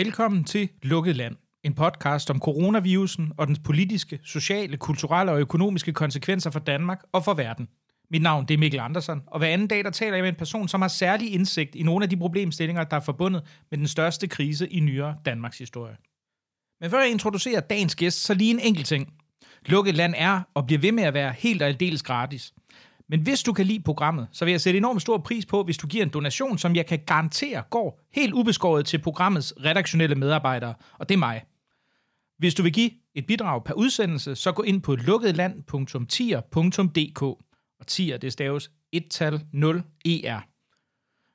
Velkommen til Lukket Land, en podcast om coronavirusen og dens politiske, sociale, kulturelle og økonomiske konsekvenser for Danmark og for verden. Mit navn det er Mikkel Andersen, og hver anden dag der taler jeg med en person, som har særlig indsigt i nogle af de problemstillinger, der er forbundet med den største krise i nyere Danmarks historie. Men før jeg introducerer dagens gæst, så lige en enkelt ting. Lukket Land er og bliver ved med at være helt og aldeles gratis. Men hvis du kan lide programmet, så vil jeg sætte enormt stor pris på, hvis du giver en donation, som jeg kan garantere går helt ubeskåret til programmets redaktionelle medarbejdere, og det er mig. Hvis du vil give et bidrag per udsendelse, så gå ind på lukketland.tier.dk, og tier det staves 1-tal 0 ER.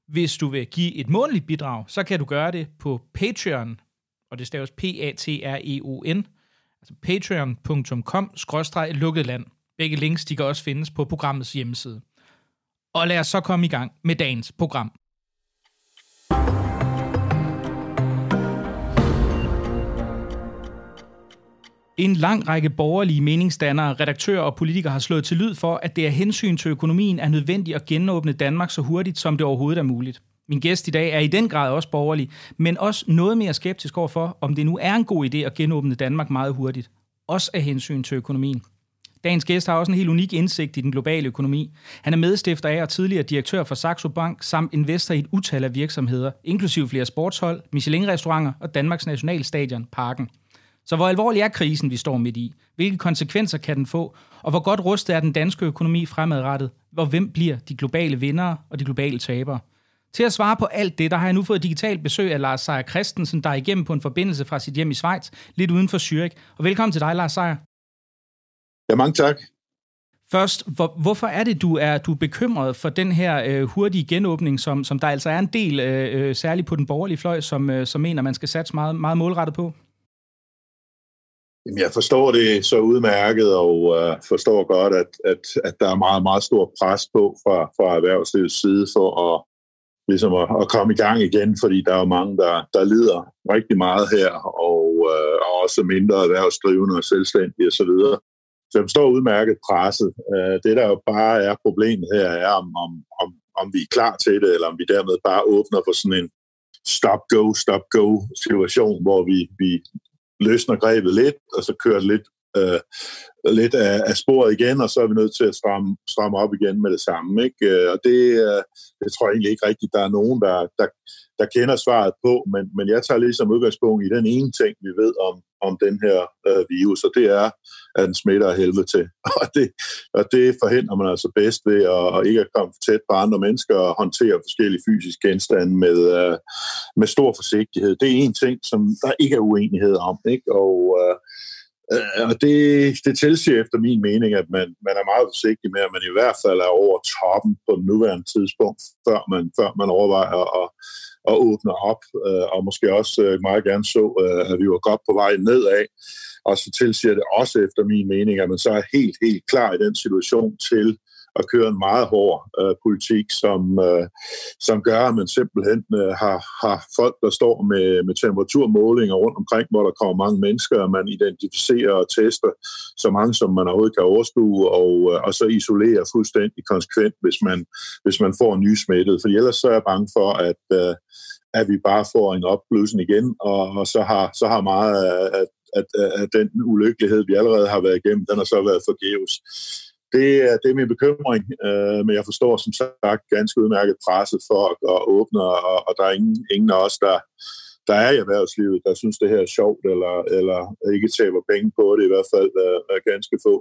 Hvis du vil give et månedligt bidrag, så kan du gøre det på Patreon, og det staves altså P-A-T-R-E-O-N, altså patreon.com-lukketland. Begge links de kan også findes på programmets hjemmeside. Og lad os så komme i gang med dagens program. En lang række borgerlige meningsdannere, redaktører og politikere har slået til lyd for, at det af hensyn til økonomien er nødvendigt at genåbne Danmark så hurtigt, som det overhovedet er muligt. Min gæst i dag er i den grad også borgerlig, men også noget mere skeptisk overfor, om det nu er en god idé at genåbne Danmark meget hurtigt. Også af hensyn til økonomien. Dagens gæst har også en helt unik indsigt i den globale økonomi. Han er medstifter af og tidligere direktør for Saxo Bank, samt investor i et utal af virksomheder, inklusive flere sportshold, Michelin-restauranter og Danmarks nationalstadion, Parken. Så hvor alvorlig er krisen, vi står midt i? Hvilke konsekvenser kan den få? Og hvor godt rustet er den danske økonomi fremadrettet? Hvor hvem bliver de globale vindere og de globale tabere? Til at svare på alt det, der har jeg nu fået digitalt besøg af Lars Seier Christensen, der er igennem på en forbindelse fra sit hjem i Schweiz, lidt uden for Zürich. Og velkommen til dig, Lars Seier. Ja, mange tak. Først, hvor, hvorfor er det, du er du er bekymret for den her øh, hurtige genåbning, som, som der altså er en del, øh, øh, særligt på den borgerlige fløj, som, øh, som mener, man skal satse meget, meget målrettet på? Jamen, jeg forstår det så udmærket, og øh, forstår godt, at, at, at der er meget, meget stor pres på fra, fra erhvervslivets side for at, ligesom at, at komme i gang igen, fordi der er mange, der, der lider rigtig meget her, og, øh, og også mindre erhvervsdrivende og selvstændige osv. Så jeg forstår udmærket presset. Øh, det, der jo bare er problemet her, er, om, om, om, om vi er klar til det, eller om vi dermed bare åbner for sådan en stop-go, stop-go situation, hvor vi, vi løsner grebet lidt, og så kører lidt, øh, lidt af, af sporet igen, og så er vi nødt til at stramme, stramme op igen med det samme. Ikke? Øh, og det, øh, det tror jeg egentlig ikke rigtigt, der er nogen, der, der, der kender svaret på, men, men jeg tager ligesom udgangspunkt i den ene ting, vi ved om, om den her øh, virus, og det er, at den smitter af helvede til. Og det, og det forhindrer man altså bedst ved at, at ikke at komme tæt på andre mennesker og håndtere forskellige fysiske genstande med, øh, med stor forsigtighed. Det er en ting, som der ikke er uenighed om. Ikke? Og, øh, Øh, og det, det tilsiger efter min mening, at man, man er meget forsigtig med, at man i hvert fald er over toppen på den nuværende tidspunkt, før man, før man overvejer at, at åbne op, øh, og måske også øh, meget gerne så, at vi var godt på vej nedad. Og så tilsiger det også efter min mening, at man så er helt, helt klar i den situation til at køre en meget hård øh, politik, som, øh, som gør, at man simpelthen øh, har, har folk, der står med, med temperaturmålinger rundt omkring, hvor der kommer mange mennesker, og man identificerer og tester så mange, som man overhovedet kan overskue, og, øh, og så isolerer fuldstændig konsekvent, hvis man, hvis man får nye smittet. For ellers så er jeg bange for, at, øh, at vi bare får en opløsning igen, og, og så, har, så har meget af, at, at den ulykkelighed, vi allerede har været igennem, den har så været forgæves det, er, det er min bekymring, øh, men jeg forstår som sagt ganske udmærket presset for at, at åbne, og, og der er ingen, ingen af os, der, der er i erhvervslivet, der synes, det her er sjovt, eller, eller ikke taber penge på det, i hvert fald er, er ganske få.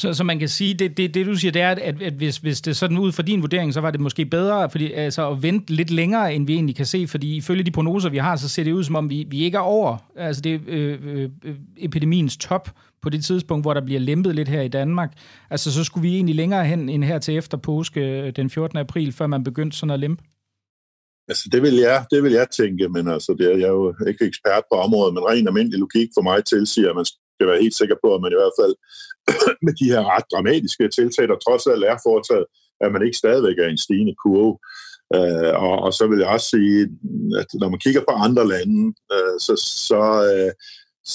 Så, så man kan sige, det, det, det du siger, det er, at, at hvis, hvis det sådan ud fra din vurdering, så var det måske bedre fordi, altså, at vente lidt længere, end vi egentlig kan se, fordi ifølge de prognoser, vi har, så ser det ud som om, vi, vi ikke er over altså det, øh, øh, epidemiens top på det tidspunkt, hvor der bliver lempet lidt her i Danmark. Altså så skulle vi egentlig længere hen end her til efter påske øh, den 14. april, før man begyndte sådan at lempe. Altså, det vil jeg, det vil jeg tænke, men altså, det er, jeg er jo ikke ekspert på området, men ren almindelig logik for mig tilsiger, at man kan være helt sikker på, at man i hvert fald med de her ret dramatiske tiltag, der trods alt er foretaget, at man ikke stadigvæk er en stigende kurve. Uh, og, og så vil jeg også sige, at når man kigger på andre lande, uh, så, så, uh,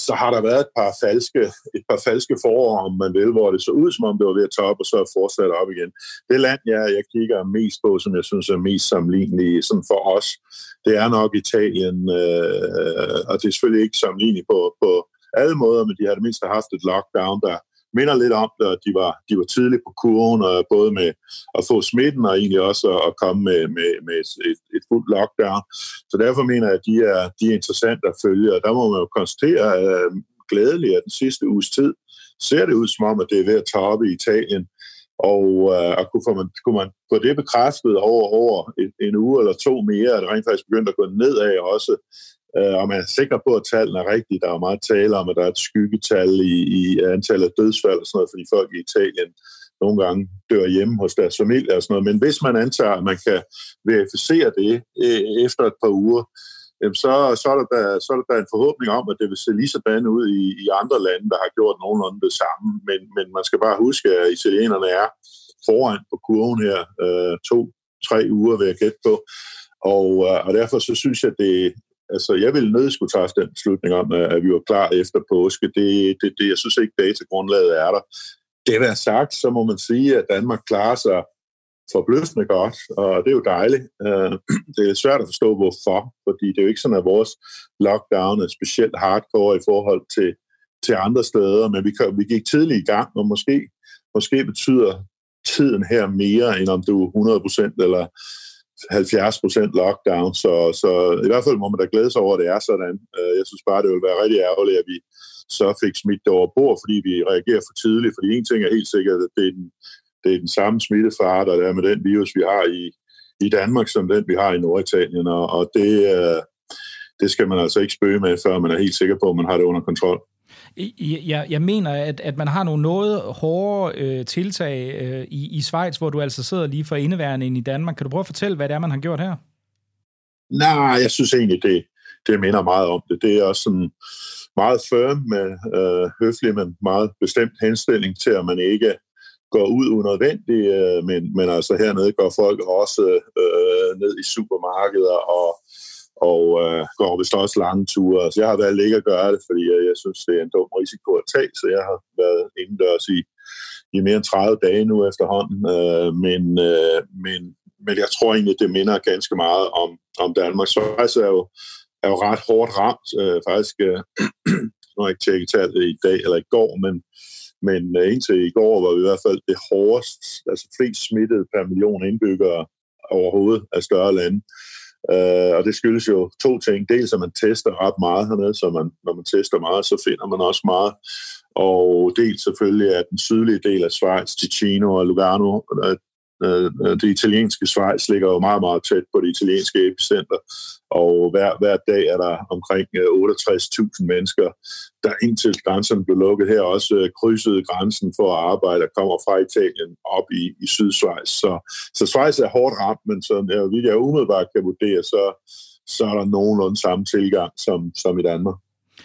så har der været et par falske, et par falske forår, om man vil, hvor det så ud, som om det var ved at tage op, og så fortsat op igen. Det land, jeg, jeg kigger mest på, som jeg synes er mest sammenligneligt sådan for os, det er nok Italien, øh, og det er selvfølgelig ikke sammenlignet på, på alle måder, men de har det mindste haft et lockdown, der minder lidt om det, og de var, de var tidligt på kurven, og både med at få smitten, og egentlig også at komme med, med, med et, et fuldt lockdown. Så derfor mener jeg, at de er, de er interessante at følge, og der må man jo konstatere uh, glædeligt, at den sidste uges tid ser det ud som om, at det er ved at tage op i Italien. Og, uh, og kunne, få man, kunne man få det bekræftet over, over en, en uge eller to mere, at det rent faktisk begyndt at gå nedad også, øh, og man er sikker på, at tallene er rigtige. Der er meget tale om, at der er et skyggetal i, i antallet af dødsfald og sådan noget, fordi folk i Italien nogle gange dør hjemme hos deres familie og sådan noget. Men hvis man antager, at man kan verificere det øh, efter et par uger, så, så, er der da, så er der da en forhåbning om, at det vil se lige sådan ud i, i andre lande, der har gjort nogenlunde det samme. Men, men man skal bare huske, at italienerne er foran på kurven her øh, to, tre uger, vil jeg gætte på. Og, øh, og derfor så synes jeg, det, Altså, jeg ville nødt skulle tage den beslutning om, at vi var klar efter påske. Det, det, det, jeg synes ikke, datagrundlaget er der. Det er sagt, så må man sige, at Danmark klarer sig forbløffende godt, og det er jo dejligt. Øh, det er svært at forstå, hvorfor, fordi det er jo ikke sådan, at vores lockdown er specielt hardcore i forhold til, til andre steder, men vi, vi gik tidligt i gang, og måske, måske betyder tiden her mere, end om du er 100% eller 70% lockdown, så, så i hvert fald må man da glæde sig over, at det er sådan. Øh, jeg synes bare, det vil være rigtig ærgerligt, at vi så fik smidt det over bord, fordi vi reagerer for tidligt. Fordi en ting er helt sikkert, at det er den, det er den samme smittefare, der er med den virus, vi har i, i Danmark, som den, vi har i Norditalien. Og, og det, øh, det skal man altså ikke spøge med, før man er helt sikker på, at man har det under kontrol. Jeg, jeg mener, at, at man har nogle noget hårdere øh, tiltag øh, i, i Schweiz, hvor du altså sidder lige for indeværende ind i Danmark. Kan du prøve at fortælle, hvad det er, man har gjort her? Nej, jeg synes egentlig, det, det minder meget om det. Det er også sådan meget firm med øh, høflig, men meget bestemt henstilling til, at man ikke går ud unødvendigt, øh, men, men altså hernede går folk også øh, ned i supermarkeder og og øh, går vist også lange ture. Så jeg har valgt ikke at gøre det, fordi jeg, jeg synes, det er en dum risiko at tage, så jeg har været indendørs i, i mere end 30 dage nu efterhånden. Øh, men, øh, men, men jeg tror egentlig, det minder ganske meget om, om Danmark. Så er jo, er jo ret hårdt ramt. Øh, faktisk, øh, nu har jeg ikke tjekket tallet i dag eller i går, men, men øh, indtil i går var vi i hvert fald det hårdest, altså flest smittet per million indbyggere overhovedet af større lande. Øh, og det skyldes jo to ting. Dels at man tester ret meget hernede, så man, når man tester meget, så finder man også meget. Og dels selvfølgelig, at den sydlige del af Schweiz, Ticino og Lugano, øh, Øh, øh, det italienske Schweiz ligger jo meget, meget tæt på det italienske epicenter, og hver, hver dag er der omkring øh, 68.000 mennesker, der indtil grænsen blev lukket her, også krydsede grænsen for at arbejde og kommer fra Italien op i, i Sydschweiz. Så, så Schweiz er hårdt ramt, men så ja, jeg umiddelbart kan vurdere, så, så er der nogenlunde samme tilgang som, som i Danmark.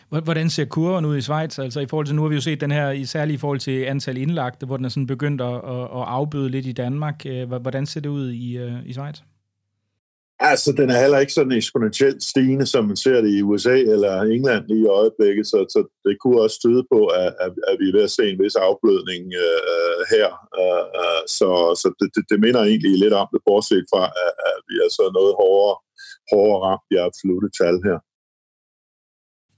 Hvordan ser kurven ud i Schweiz? Altså i forhold til, nu har vi jo set den her, særligt i forhold til antal indlagte, hvor den er sådan begyndt at, at afbøde lidt i Danmark. Øh, hvordan ser det ud i, øh, i Schweiz? Altså, den er heller ikke sådan eksponentielt stigende, som man ser det i USA eller England lige i øjeblikket, så, så det kunne også tyde på, at, at, at vi er ved at se en vis afblødning øh, her. Øh, øh så så det, det, det minder egentlig lidt om det, bortset fra, at, at vi er så noget hårdere, hårdere ramt i absolute tal her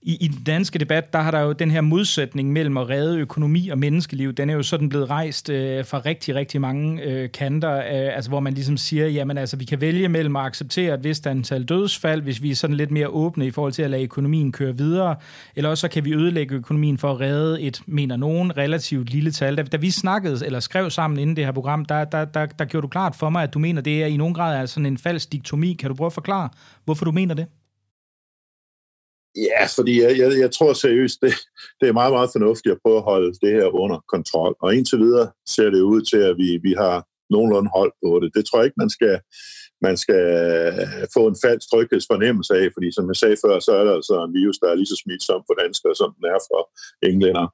i, i den danske debat, der har der jo den her modsætning mellem at redde økonomi og menneskeliv, den er jo sådan blevet rejst øh, fra rigtig, rigtig mange øh, kanter, øh, altså hvor man ligesom siger, jamen altså, vi kan vælge mellem at acceptere et vist antal dødsfald, hvis vi er sådan lidt mere åbne i forhold til at lade økonomien køre videre, eller også så kan vi ødelægge økonomien for at redde et, mener nogen, relativt lille tal. Da, da vi snakkede eller skrev sammen inden det her program, der, der, der, der gjorde du klart for mig, at du mener, det er i nogen grad er sådan en falsk diktomi. Kan du prøve at forklare, hvorfor du mener det? Ja, fordi jeg, jeg, jeg tror seriøst, det, det er meget, meget fornuftigt at prøve at holde det her under kontrol. Og indtil videre ser det ud til, at vi, vi har nogenlunde hold på det. Det tror jeg ikke, man skal, man skal øh, få en falsk tryghedsfornemmelse af, fordi som jeg sagde før, så er der altså en virus, der er lige så smitsom for danskere, som den er for englænder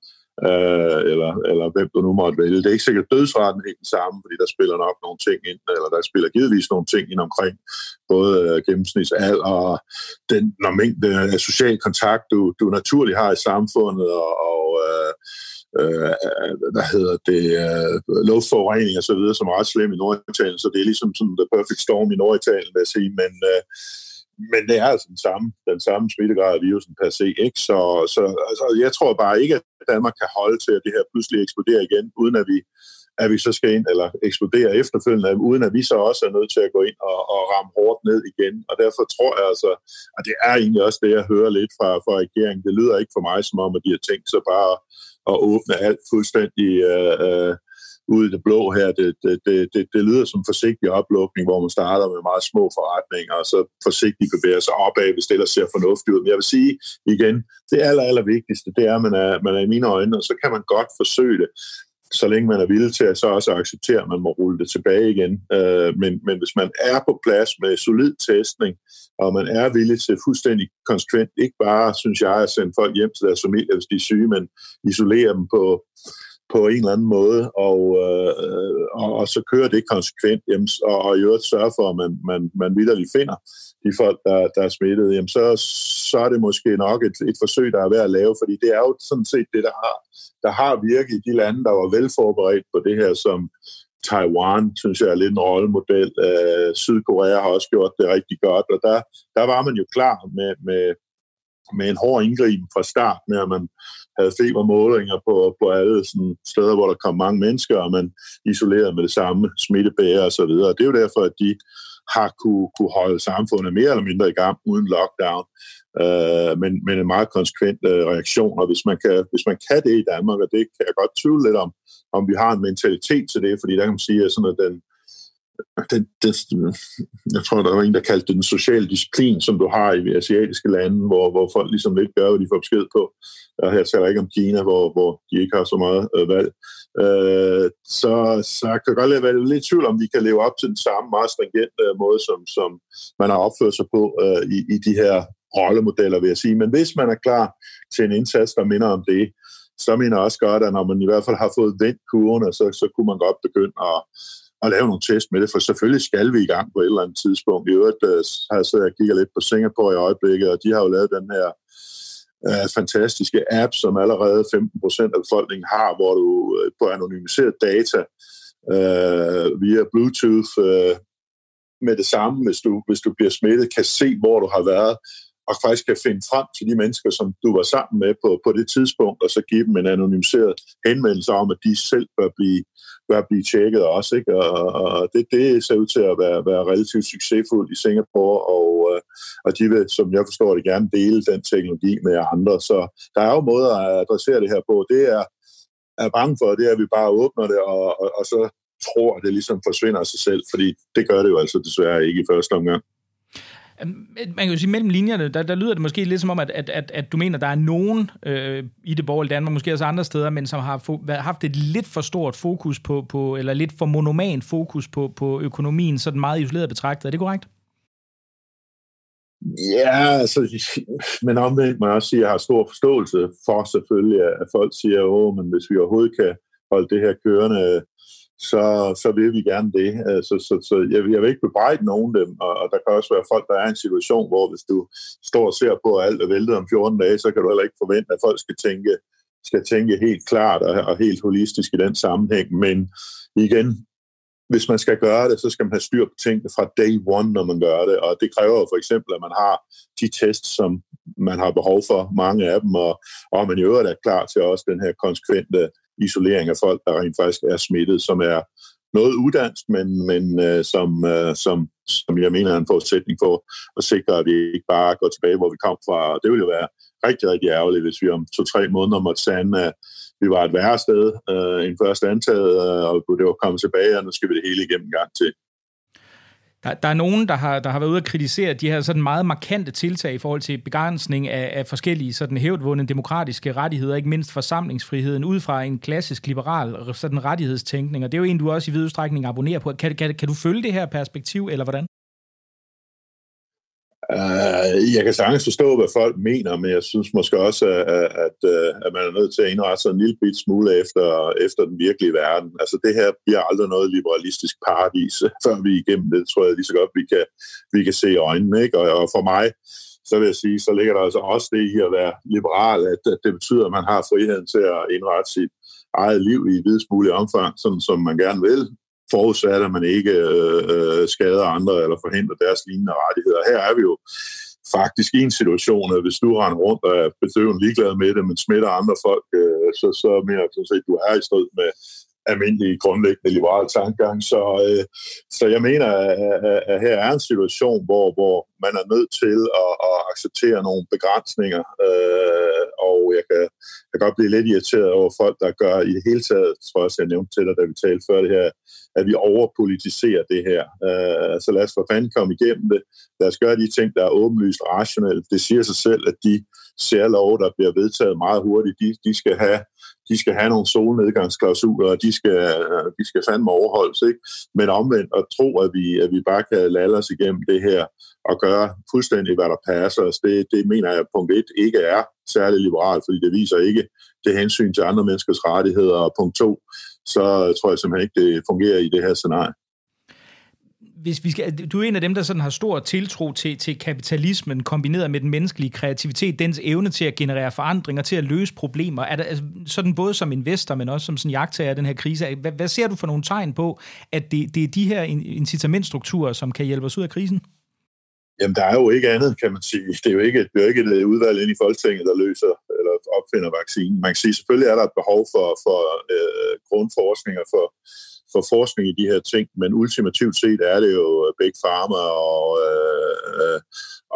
øh, eller, eller hvem du nu måtte vælge. Det er ikke sikkert dødsretten helt den samme, fordi der spiller nok nogle ting ind, eller der spiller givetvis nogle ting ind omkring både øh, gennemsnitsalder og den når mængde af social kontakt, du, du naturligt har i samfundet, og, og øh, øh, hvad hedder det, øh, luftforurening og så videre, som er ret slem i Norditalien, så det er ligesom sådan the perfect storm i Norditalien, vil jeg sige, men øh, men det er altså den samme, den samme smittegrad af virusen per se. Ikke? Så, så altså, jeg tror bare ikke, at Danmark kan holde til, at det her pludselig eksploderer igen, uden at vi, at vi så skal ind, eller eksplodere efterfølgende, uden at vi så også er nødt til at gå ind og, og ramme hårdt ned igen. Og derfor tror jeg altså, at det er egentlig også det, jeg hører lidt fra, fra regeringen. Det lyder ikke for mig som om, at de har tænkt sig bare at åbne alt fuldstændig øh, øh, ud i det blå her. Det, det, det, det, det lyder som forsigtig oplukning, hvor man starter med meget små forretninger, og så forsigtigt bevæger sig opad, hvis det ellers ser fornuftigt ud. Men jeg vil sige igen, det aller, aller vigtigste, det er, at man er, man er i mine øjne, og så kan man godt forsøge det så længe man er villig til at så også acceptere, at man må rulle det tilbage igen. Øh, men, men hvis man er på plads med solid testning, og man er villig til fuldstændig konsekvent, ikke bare, synes jeg, at sende folk hjem til deres familie, hvis de er syge, men isolere dem på, på en eller anden måde, og, øh, og, og så kører det konsekvent, jamen, og, og i øvrigt sørge for, at man, man, man vidderligt finder de folk, der, der er smittet, jamen, så, så er det måske nok et, et forsøg, der er værd at lave, fordi det er jo sådan set det, der har, der har virket i de lande, der var velforberedt på det her, som Taiwan, synes jeg er lidt en rollemodel. Øh, Sydkorea har også gjort det rigtig godt, og der, der var man jo klar med, med, med en hård indgriben fra start, med at man havde febermålinger på, på alle sådan, steder, hvor der kom mange mennesker, og man isolerede med det samme smittebære og så videre. Det er jo derfor, at de har kunne, kunne holde samfundet mere eller mindre i gang uden lockdown, øh, men, men en meget konsekvent øh, reaktion. Og hvis man, kan, hvis man kan det i Danmark, og det kan jeg godt tvivle lidt om, om vi har en mentalitet til det, fordi der kan man sige, at sådan, at den, det, det, jeg tror, der var en, der kaldte det den sociale disciplin, som du har i asiatiske lande, hvor, hvor folk ligesom lidt gør, hvad de får besked på. Og her taler jeg ikke om Kina, hvor, hvor de ikke har så meget øh, valg. Øh, så, så jeg godt være lidt i tvivl om, vi kan leve op til den samme meget stringente øh, måde, som, som man har opført sig på øh, i, i de her rollemodeller, vil jeg sige. Men hvis man er klar til en indsats, der minder om det, så mener jeg også godt, at når man i hvert fald har fået vendt kurven, så, så kunne man godt begynde at at lave nogle test med det, for selvfølgelig skal vi i gang på et eller andet tidspunkt. I øvrigt øh, har jeg siddet og kigget lidt på Singapore i øjeblikket, og de har jo lavet den her øh, fantastiske app, som allerede 15 procent af befolkningen har, hvor du øh, på anonymiseret data øh, via Bluetooth øh, med det samme, hvis du, hvis du bliver smittet, kan se, hvor du har været, og faktisk kan finde frem til de mennesker, som du var sammen med på, på det tidspunkt, og så give dem en anonymiseret henvendelse om, at de selv bør blive, bør blive tjekket også. Ikke? Og, og det, det ser ud til at være, være relativt succesfuldt i Singapore, og, øh, og de vil, som jeg forstår det, gerne dele den teknologi med andre. Så der er jo måder at adressere det her på. Det er, er bange for, det er, at vi bare åbner det, og, og, og så tror, at det ligesom forsvinder af sig selv, fordi det gør det jo altså desværre ikke i første omgang. Man kan jo sige, mellem linjerne, der, der lyder det måske lidt som om, at, at, at, at du mener, der er nogen øh, i det borgerlige Danmark, måske også andre steder, men som har fo- haft et lidt for stort fokus på, på eller lidt for monoman fokus på, på økonomien, sådan meget isoleret betragtet. Er det korrekt? Ja, altså, men omvendt må jeg også sige, at jeg har stor forståelse for selvfølgelig, at folk siger, åh, men hvis vi overhovedet kan holde det her kørende så, så vil vi gerne det. Øh, så, så, så jeg, jeg vil ikke bebrejde nogen dem, og, og der kan også være folk, der er i en situation, hvor hvis du står og ser på, at alt er væltet om 14 dage, så kan du heller ikke forvente, at folk skal tænke, skal tænke helt klart og, og helt holistisk i den sammenhæng. Men igen, hvis man skal gøre det, så skal man have styr på tingene fra day one, når man gør det. Og det kræver for eksempel, at man har de tests, som man har behov for, mange af dem, og, og man i øvrigt er klar til også den her konsekvente isolering af folk, der rent faktisk er smittet, som er noget uddansk, men, men øh, som, øh, som, som jeg mener er en forudsætning for at sikre, at vi ikke bare går tilbage, hvor vi kom fra. Det ville jo være rigtig, rigtig ærgerligt, hvis vi om to-tre måneder måtte sande, at vi var et værre sted øh, end først antaget, øh, og det var kommet tilbage, og nu skal vi det hele igennem gang til. Der, der er nogen, der har, der har været ude at kritisere de her sådan meget markante tiltag i forhold til begrænsning af, af forskellige sådan hævdvundne demokratiske rettigheder, ikke mindst forsamlingsfriheden, ud fra en klassisk liberal sådan rettighedstænkning, og det er jo en, du også i vid udstrækning abonnerer på. Kan, kan, kan du følge det her perspektiv, eller hvordan? Uh, jeg kan sagtens forstå, hvad folk mener, men jeg synes måske også, at, at, at man er nødt til at indrette sig en lille bit smule efter, efter den virkelige verden. Altså det her bliver aldrig noget liberalistisk paradis, før vi er igennem det, tror jeg lige så godt, vi kan, vi kan se i øjnene. Ikke? Og, og for mig, så vil jeg sige, så ligger der altså også det i at være liberal, at, at det betyder, at man har friheden til at indrette sit eget liv i videst mulig omfang, sådan som man gerne vil, forudsat at man ikke øh, øh, skader andre eller forhindrer deres lignende rettigheder. Her er vi jo faktisk i en situation, at hvis du render rundt og er bedøvende ligeglad med det, men smitter andre folk, øh, så, så mener jeg sådan set, du er i strid med almindelig grundlæggende liberal tankegang. Så, øh, så jeg mener, at, at her er en situation, hvor, hvor man er nødt til at, at acceptere nogle begrænsninger, øh, og jeg kan, jeg kan godt blive lidt irriteret over folk, der gør i det hele taget, tror jeg også, jeg nævnte til dig, da vi talte før det her, at vi overpolitiserer det her. Øh, så lad os for fanden komme igennem det. Lad os gøre de ting, der er åbenlyst rationelle. Det siger sig selv, at de særlove, der bliver vedtaget meget hurtigt, de, de skal have de skal have nogle solnedgangsklausuler, og de skal, øh, de skal fandme overholdes. Ikke? Men omvendt at tro, at vi, at vi bare kan lade os igennem det her og gøre fuldstændig, hvad der passer os, det, det mener jeg, punkt et, ikke er særlig liberalt, fordi det viser ikke det hensyn til andre menneskers rettigheder, og punkt to, så tror jeg simpelthen ikke, det fungerer i det her scenarie hvis vi skal, du er en af dem, der sådan har stor tiltro til, til kapitalismen, kombineret med den menneskelige kreativitet, dens evne til at generere forandringer, til at løse problemer. Er det altså, sådan både som investor, men også som sådan jagttager af den her krise? Hvad, hvad ser du for nogle tegn på, at det, det er de her incitamentstrukturer, som kan hjælpe os ud af krisen? Jamen, der er jo ikke andet, kan man sige. Det er jo ikke, det er jo ikke et udvalg ind i Folketinget, der løser eller opfinder vaccinen. Man kan sige, selvfølgelig er der et behov for, for øh, grundforskning og for for forskning i de her ting, men ultimativt set er det jo øh, Big Pharma og, øh, øh,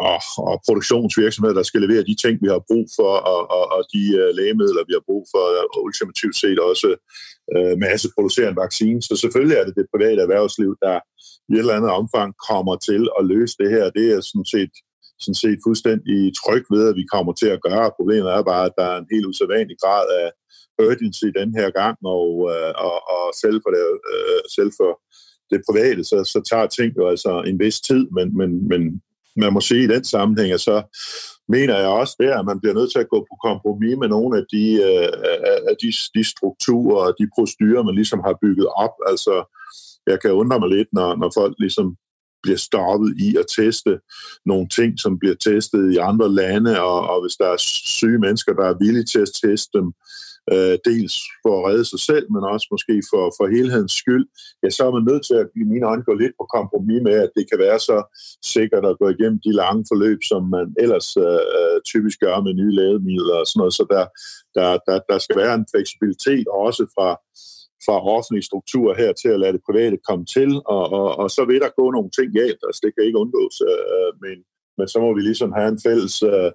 og, og produktionsvirksomheder, der skal levere de ting, vi har brug for, og, og, og de øh, lægemidler, vi har brug for, og ultimativt set også øh, masseproducerende vaccine. Så selvfølgelig er det det private erhvervsliv, der i et eller andet omfang kommer til at løse det her. Det er sådan set sådan set fuldstændig tryg ved, at vi kommer til at gøre. Problemet er bare, at der er en helt usædvanlig grad af urgency den her gang, og, øh, og, og selv, for det, øh, selv for det private, så, så tager ting jo altså en vis tid, men, men, men man må sige i den sammenhæng, at så mener jeg også der, at man bliver nødt til at gå på kompromis med nogle af de, øh, af de, de strukturer og de procedurer, man ligesom har bygget op. Altså, jeg kan undre mig lidt, når, når folk ligesom bliver stoppet i at teste nogle ting, som bliver testet i andre lande, og, og hvis der er syge mennesker, der er villige til at teste dem, øh, Øh, dels for at redde sig selv, men også måske for, for helhedens skyld, ja, så er man nødt til at i mine øjne gå lidt på kompromis med, at det kan være så sikkert at gå igennem de lange forløb, som man ellers øh, typisk gør med nye lægemidler og sådan noget. Så der, der, der, der skal være en fleksibilitet også fra, fra offentlige strukturer her til at lade det private komme til, og, og, og så vil der gå nogle ting galt, altså det kan ikke undgås, øh, øh men, men så må vi ligesom have en fælles øh,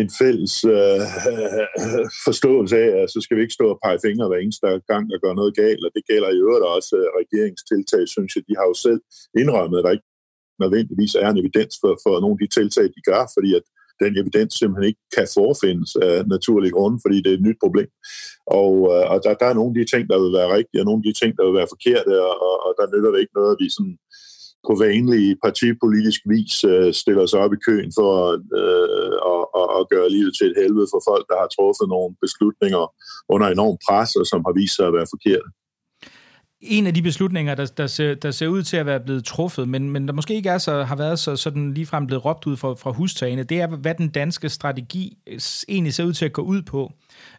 en fælles øh, forståelse af, at så skal vi ikke stå og pege fingre hver eneste gang, der gør noget galt, og det gælder i øvrigt også øh, regeringstiltag, synes jeg, de har jo selv indrømmet, at der ikke nødvendigvis er en evidens for, for nogle af de tiltag, de gør, fordi at den evidens simpelthen ikke kan forefindes af naturlige grunde, fordi det er et nyt problem. Og, øh, og der, der er nogle af de ting, der vil være rigtige, og nogle af de ting, der vil være forkerte, og, og, og der nytter det ikke noget, at vi sådan på vanlig partipolitisk vis øh, stiller sig op i køen for øh, at, at, at gøre livet til et helvede for folk, der har truffet nogle beslutninger under enorm pres, og som har vist sig at være forkerte en af de beslutninger, der, der, ser, der ser ud til at være blevet truffet, men, men der måske ikke er så, har været så sådan ligefrem blevet råbt ud fra, fra hustagene, det er, hvad den danske strategi øh, egentlig ser ud til at gå ud på.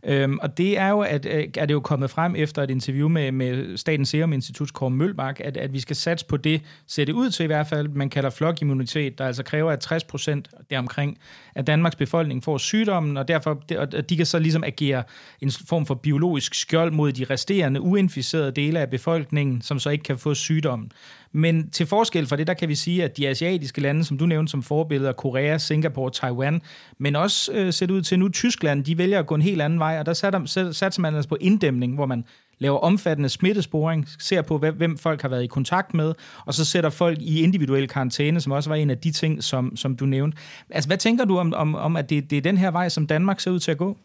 Øhm, og det er jo, at, øh, er det jo kommet frem efter et interview med, med Statens Serum Instituts Kåre Mølbak, at, at vi skal satse på det, ser det ud til i hvert fald, man kalder flokimmunitet, der altså kræver, at 60 procent deromkring af Danmarks befolkning får sygdommen, og derfor og de kan så ligesom agere en form for biologisk skjold mod de resterende uinficerede dele af befolkningen, som så ikke kan få sygdommen. Men til forskel fra det, der kan vi sige, at de asiatiske lande, som du nævnte som forbilleder, Korea, Singapore, Taiwan, men også øh, set ud til nu Tyskland, de vælger at gå en helt anden vej, og der satte, satte man altså på inddæmning, hvor man laver omfattende smittesporing, ser på, hvem folk har været i kontakt med, og så sætter folk i individuel karantæne, som også var en af de ting, som, som du nævnte. Altså, hvad tænker du om, om, om at det, det er den her vej, som Danmark ser ud til at gå?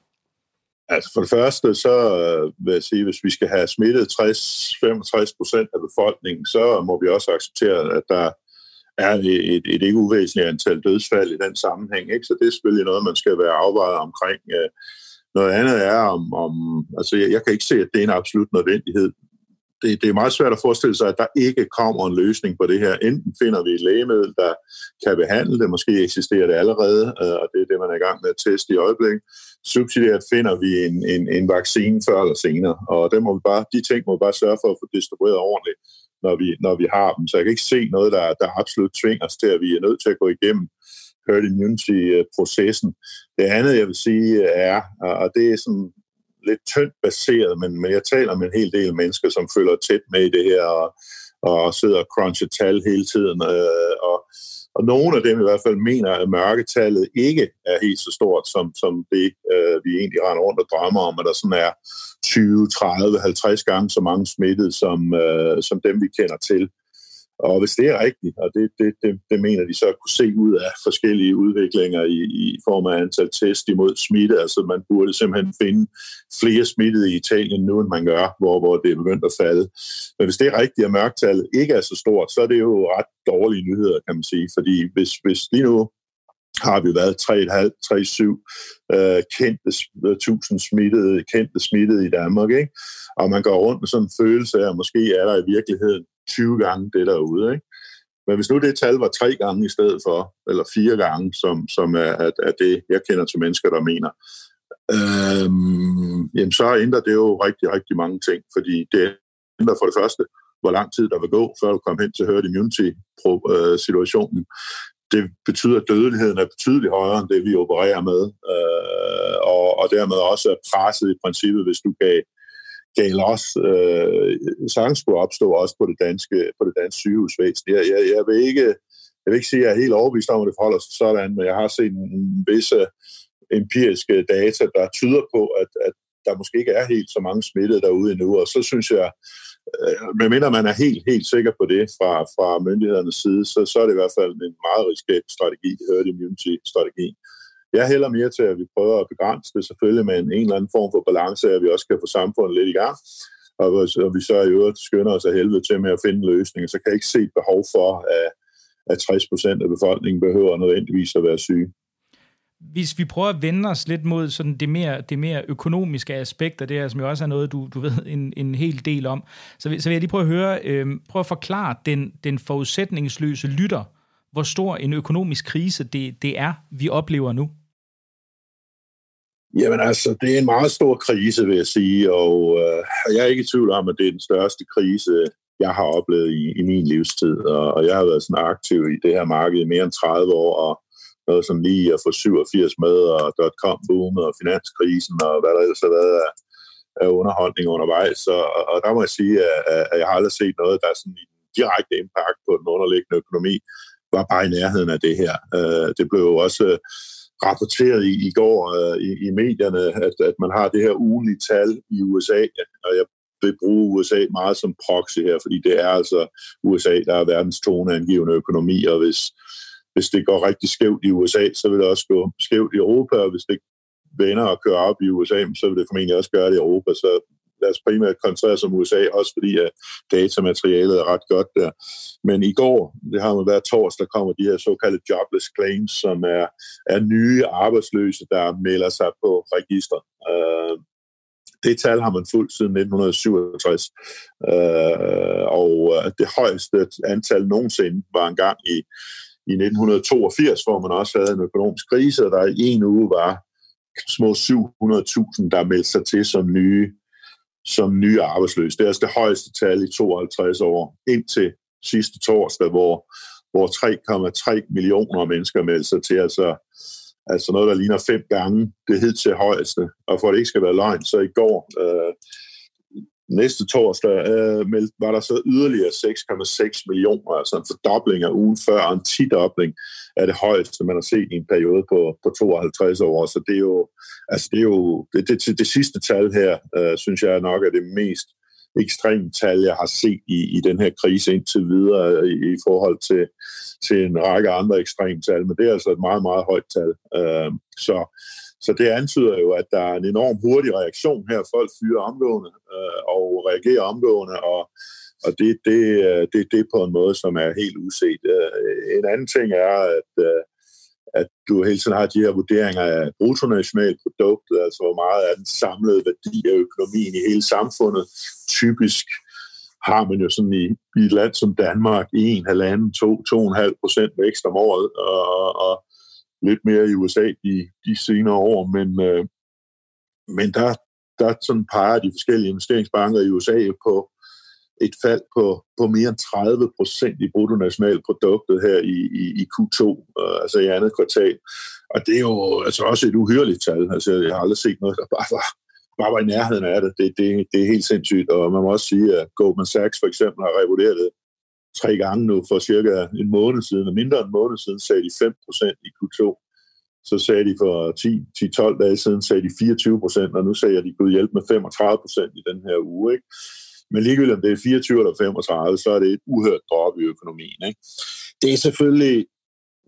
Altså for det første, så øh, vil jeg sige, hvis vi skal have smittet 60-65 procent af befolkningen, så må vi også acceptere, at der er et, et ikke uvæsentligt antal dødsfald i den sammenhæng. Ikke? Så det er selvfølgelig noget, man skal være afvejet omkring. Øh, noget andet er, om, om altså jeg, jeg kan ikke se, at det er en absolut nødvendighed det, det er meget svært at forestille sig, at der ikke kommer en løsning på det her. Enten finder vi et lægemiddel, der kan behandle det, måske eksisterer det allerede, øh, og det er det, man er i gang med at teste i øjeblikket. Subsidiært finder vi en, en, en vaccine før eller senere, og det må vi bare, de ting må vi bare sørge for at få distribueret ordentligt, når vi, når vi har dem. Så jeg kan ikke se noget, der, der absolut tvinger os til, at vi er nødt til at gå igennem herd immunity-processen. Det andet, jeg vil sige, er, og det er sådan lidt tyndt baseret, men, men jeg taler med en hel del mennesker, som følger tæt med i det her, og, og sidder og cruncher tal hele tiden, øh, og, og nogle af dem i hvert fald mener, at mørketallet ikke er helt så stort, som, som det øh, vi egentlig render rundt og drømmer om, at der sådan er 20, 30, 50 gange så mange smittede, som, øh, som dem vi kender til. Og hvis det er rigtigt, og det, det, det, det mener de så at kunne se ud af forskellige udviklinger i, i form af antal test imod smitte, altså man burde simpelthen finde flere smittede i Italien nu, end man gør, hvor, hvor det er begyndt at falde. Men hvis det er rigtigt, at mørktallet ikke er så stort, så er det jo ret dårlige nyheder, kan man sige, fordi hvis, hvis lige nu har vi været 3,5-3,7 øh, kendte, øh, tusind smittede, kendte smittede i Danmark, ikke? og man går rundt med sådan en følelse af, at måske er der i virkeligheden 20 gange det derude. Ikke? Men hvis nu det tal var tre gange i stedet for, eller fire gange, som, som er, er, er det, jeg kender til mennesker, der mener, øhm, jamen så ændrer det jo rigtig, rigtig mange ting, fordi det ændrer for det første, hvor lang tid der vil gå, før du kommer hen til herd immunity-situationen. Øh, det betyder, at dødeligheden er betydeligt højere end det, vi opererer med, øh, og, og dermed også er presset i princippet, hvis du gav gav også øh, sagtens skulle opstå også på det danske, på det danske sygehusvæsen. Jeg, jeg, jeg, vil ikke, jeg vil ikke sige, at jeg er helt overbevist om, at det forholder sig sådan, men jeg har set en visse empiriske data, der tyder på, at, at der måske ikke er helt så mange smittede derude endnu, og så synes jeg, øh, medmindre man er helt, helt sikker på det fra, fra myndighedernes side, så, så er det i hvert fald en meget risikabel strategi, herd immunity-strategi. Jeg hælder mere til, at vi prøver at begrænse det selvfølgelig med en, en eller anden form for balance, at vi også kan få samfundet lidt i gang. Og, og vi så i øvrigt skynder os af helvede til med at finde løsninger, så kan jeg ikke se et behov for, at, at 60 procent af befolkningen behøver nødvendigvis at være syge. Hvis vi prøver at vende os lidt mod sådan det, mere, det mere økonomiske aspekt af det her, som jo også er noget, du, du ved en, en hel del om, så, så vil jeg lige prøve at høre, øh, prøve at forklare den, den forudsætningsløse lytter, hvor stor en økonomisk krise det, det er, vi oplever nu. Jamen altså, det er en meget stor krise, vil jeg sige, og øh, jeg er ikke i tvivl om, at det er den største krise, jeg har oplevet i, i min livstid, og, og jeg har været sådan aktiv i det her marked i mere end 30 år, og noget som lige at få 87 med, og dot-com-boomet, og finanskrisen, og hvad der ellers har været af, af underholdning undervejs, og, og der må jeg sige, at, at jeg har aldrig set noget, der er sådan en direkte impact på den underliggende økonomi, var bare i nærheden af det her. Øh, det blev jo også rapporteret i, i går øh, i, i medierne, at, at man har det her ugenlige tal i USA, og jeg vil bruge USA meget som proxy her, fordi det er altså USA, der er verdens toneangivende økonomi, og hvis, hvis det går rigtig skævt i USA, så vil det også gå skævt i Europa, og hvis det vender og kører op i USA, så vil det formentlig også gøre det i Europa. Så lad os primært koncentrere os om USA, også fordi at datamaterialet er ret godt der. Men i går, det har man været torsdag, kommer de her såkaldte jobless claims, som er, er nye arbejdsløse, der melder sig på register. Uh, det tal har man fulgt siden 1967, uh, øh, og øh, det højeste antal nogensinde var engang i, i 1982, hvor man også havde en økonomisk krise, og der i en uge var små 700.000, der meldte sig til som nye som nye arbejdsløse. Det er altså det højeste tal i 52 år, indtil sidste torsdag, hvor, hvor 3,3 millioner mennesker meldte sig til, altså, altså noget, der ligner fem gange det hed til højeste. Og for at det ikke skal være løgn, så i går, øh, næste torsdag, øh, var der så yderligere 6,6 millioner, altså en fordobling af ugen før, og en tidobling af det højeste, man har set i en periode på, på 52 år. Så det er jo, altså det, er jo det, det, det sidste tal her, øh, synes jeg nok er det mest ekstreme tal, jeg har set i, i den her krise indtil videre øh, i, i forhold til, til en række andre ekstreme tal, men det er altså et meget, meget højt tal. Øh, så så det antyder jo, at der er en enorm hurtig reaktion her. Folk fyrer omgående øh, og reagerer omgående, og og det, det, øh, det, det er på en måde, som er helt uset. Øh, en anden ting er, at, øh, at du hele tiden har de her vurderinger af bruttonationalproduktet, altså hvor meget er den samlede værdi af økonomien i hele samfundet. Typisk har man jo sådan i, i et land som Danmark 1,5, 2, 2,5 procent vækst om året, og, og lidt mere i USA de, de senere år, men, øh, men der, der sådan peger de forskellige investeringsbanker i USA på et fald på, på mere end 30 procent i bruttonationalproduktet her i, i, i Q2, øh, altså i andet kvartal. Og det er jo altså også et uhyrligt tal. Altså, jeg har aldrig set noget, der bare var, bare var i nærheden af det. Det, det. det er helt sindssygt. Og man må også sige, at Goldman Sachs for eksempel har revurderet det tre gange nu for cirka en måned siden, og mindre end en måned siden sagde de 5% i Q2 så sagde de for 10-12 dage siden, sagde de 24%, og nu sagde jeg, at de kunne hjælpe med 35% i den her uge. Ikke? Men ligegyldigt om det er 24 eller 35, så er det et uhørt drop i økonomien. Ikke? Det er selvfølgelig,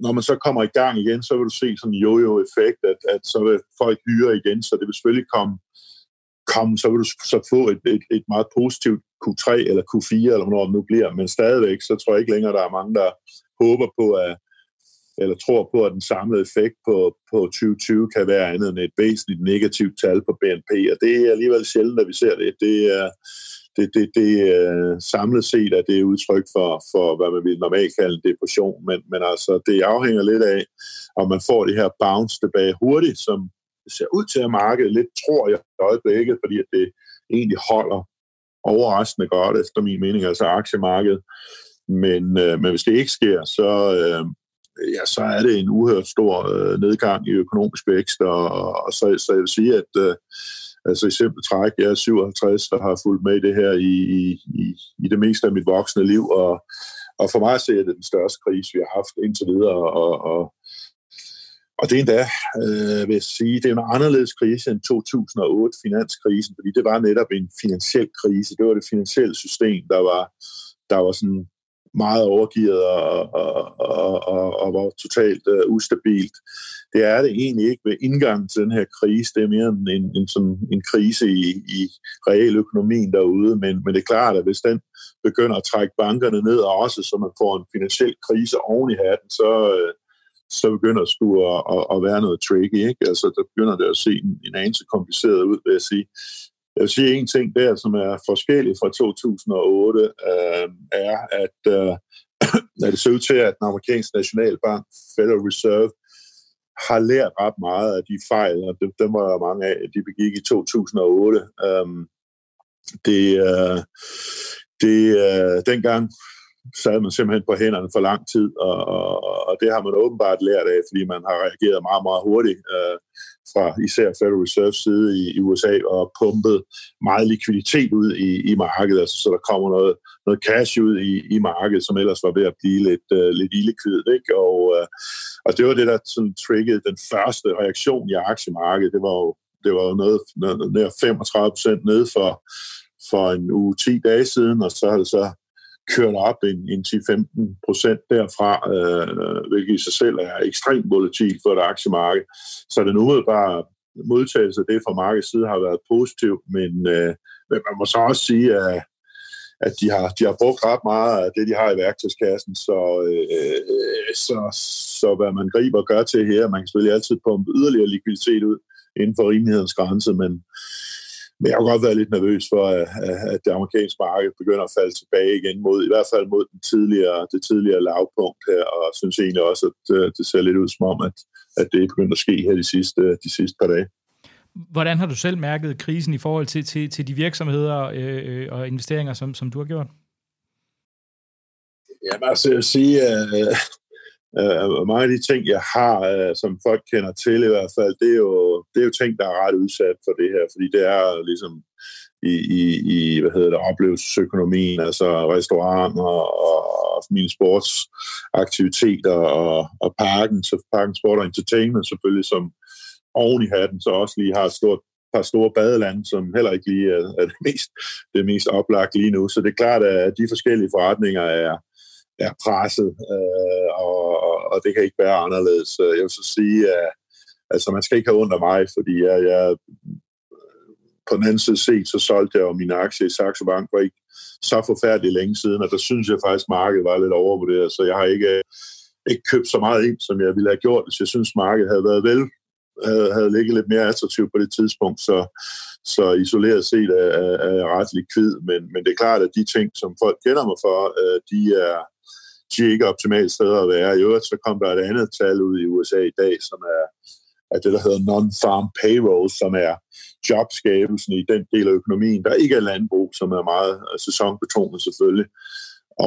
når man så kommer i gang igen, så vil du se sådan en jojo-effekt, at, at så vil folk hyre igen, så det vil selvfølgelig komme, kom, så vil du så få et, et, et meget positivt Q3 eller Q4, eller hvornår det nu bliver, men stadigvæk, så tror jeg ikke længere, der er mange, der håber på, at eller tror på, at den samlede effekt på, på 2020 kan være andet end et væsentligt negativt tal på BNP, og det er alligevel sjældent, at vi ser det. Det er, det, det, det er samlet set, at det er udtryk for, for hvad man vil normalt kalde en depression, men, men altså, det afhænger lidt af, om man får det her bounce tilbage hurtigt, som ser ud til at markedet lidt tror jeg i øjeblikket, fordi at det egentlig holder overraskende godt, efter min mening, altså aktiemarkedet. Men, øh, men hvis det ikke sker, så, øh, ja, så er det en uhørt stor øh, nedgang i økonomisk vækst, og, og så, så jeg vil sige, at øh, altså i simpel træk, jeg er 57 og har fulgt med i det her i, i, i det meste af mit voksne liv, og, og for mig ser det den største krise, vi har haft indtil videre, og, og, og det er endda, øh, vil jeg sige, det er en anderledes krise end 2008 finanskrisen, fordi det var netop en finansiel krise. Det var det finansielle system, der var, der var sådan meget overgivet og, og, og, og, og var totalt uh, ustabilt. Det er det egentlig ikke ved indgangen til den her krise. Det er mere en, en, en, sådan, en krise i, i realøkonomien derude, men, men det er klart, at hvis den begynder at trække bankerne ned også, så man får en finansiel krise oven i hatten, så, uh, så begynder det at, at, at være noget tricky. Ikke? Altså, der begynder det at se en, en anelse kompliceret ud, vil jeg sige. Jeg vil sige en ting der, som er forskellig fra 2008, øh, er, at, øh, at det ser ud til, at den amerikanske nationalbank, Federal Reserve, har lært ret meget af de fejl, og dem, dem var der mange af, de begik i 2008. Øh, det, øh, det, øh, dengang sad man simpelthen på hænderne for lang tid, og, og, og det har man åbenbart lært af, fordi man har reageret meget, meget hurtigt øh, fra især Federal Reserve side i, i USA og pumpet meget likviditet ud i, i markedet, altså, så der kommer noget, noget cash ud i, i markedet, som ellers var ved at blive lidt, øh, lidt illikvidt. Ikke? Og, øh, og det var det, der sådan, triggede den første reaktion i aktiemarkedet. Det var jo, det var jo noget, nær 35 procent ned for, for en uge 10 dage siden, og så har det så kørt op en, en 10-15 procent derfra, øh, hvilket i sig selv er ekstremt volatilt for et aktiemarked. Så den umiddelbare modtagelse af det fra markedets side har været positiv, men, øh, men man må så også sige, at, at de, har, de har brugt ret meget af det, de har i værktøjskassen, så, øh, så, så hvad man griber og gør til her, man kan selvfølgelig altid pumpe yderligere likviditet ud inden for rimelighedens grænse, men, men jeg har godt været lidt nervøs for, at det amerikanske marked begynder at falde tilbage igen mod, i hvert fald mod den tidligere, det tidligere lavpunkt her, og synes egentlig også, at øh, det ser lidt ud som om, at, at det er begyndt at ske her de sidste, de sidste par dage. Hvordan har du selv mærket krisen i forhold til, til, til de virksomheder øh, og investeringer, som, som du har gjort? Jamen altså, jeg vil sige, øh, Øh, mange af de ting, jeg har, øh, som folk kender til i hvert fald, det er, jo, det er jo ting, der er ret udsat for det her, fordi det er ligesom i, i, i hvad hedder det, oplevelsesøkonomien, altså restauranter og, og mine sportsaktiviteter og, og parken, så parken Sport og Entertainment selvfølgelig, som oven i hatten, så også lige har et stort par store badelande, som heller ikke lige er, er det, mest, det mest oplagt lige nu. Så det er klart, at de forskellige forretninger er, er presset, øh, og, og det kan ikke være anderledes. Øh, jeg vil så sige, at altså, man skal ikke have ondt af mig, fordi jeg, jeg øh, på den anden side set, så solgte jeg jo mine aktier i Saxo Bank for ikke så forfærdeligt længe siden, og der synes jeg faktisk, at markedet var lidt overvurderet, så jeg har ikke, øh, ikke købt så meget ind, som jeg ville have gjort, hvis jeg synes, markedet havde været vel havde, ligget lidt mere attraktivt på det tidspunkt, så, så isoleret set er, er, er ret likvid, men, men det er klart, at de ting, som folk kender mig for, de er, de er ikke optimale steder at være. I øvrigt så kom der et andet tal ud i USA i dag, som er, er det, der hedder non-farm payroll, som er jobskabelsen i den del af økonomien, der ikke er landbrug, som er meget øh, sæsonbetonet selvfølgelig.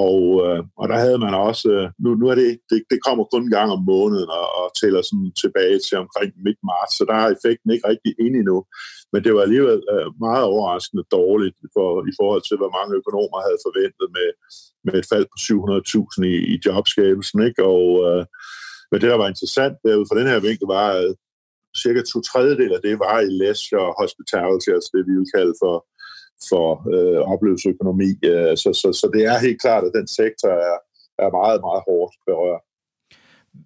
Og, øh, og der havde man også, øh, nu, nu er det, det, det kommer kun en gang om måneden og, og tæller sådan tilbage til omkring midt marts, så der er effekten ikke rigtig inde endnu. Men det var alligevel øh, meget overraskende dårligt for, i forhold til, hvad mange økonomer havde forventet med, med et fald på 700.000 i, i jobskabelsen. Ikke? Og, øh, men det, der var interessant derud fra den her vinkel, var, at cirka to tredjedel af det var i leisure hospitality, altså det, vi vil kalde for for øh, oplevelsesøkonomi. Øh, så, så, så det er helt klart, at den sektor er, er meget, meget hårdt berørt.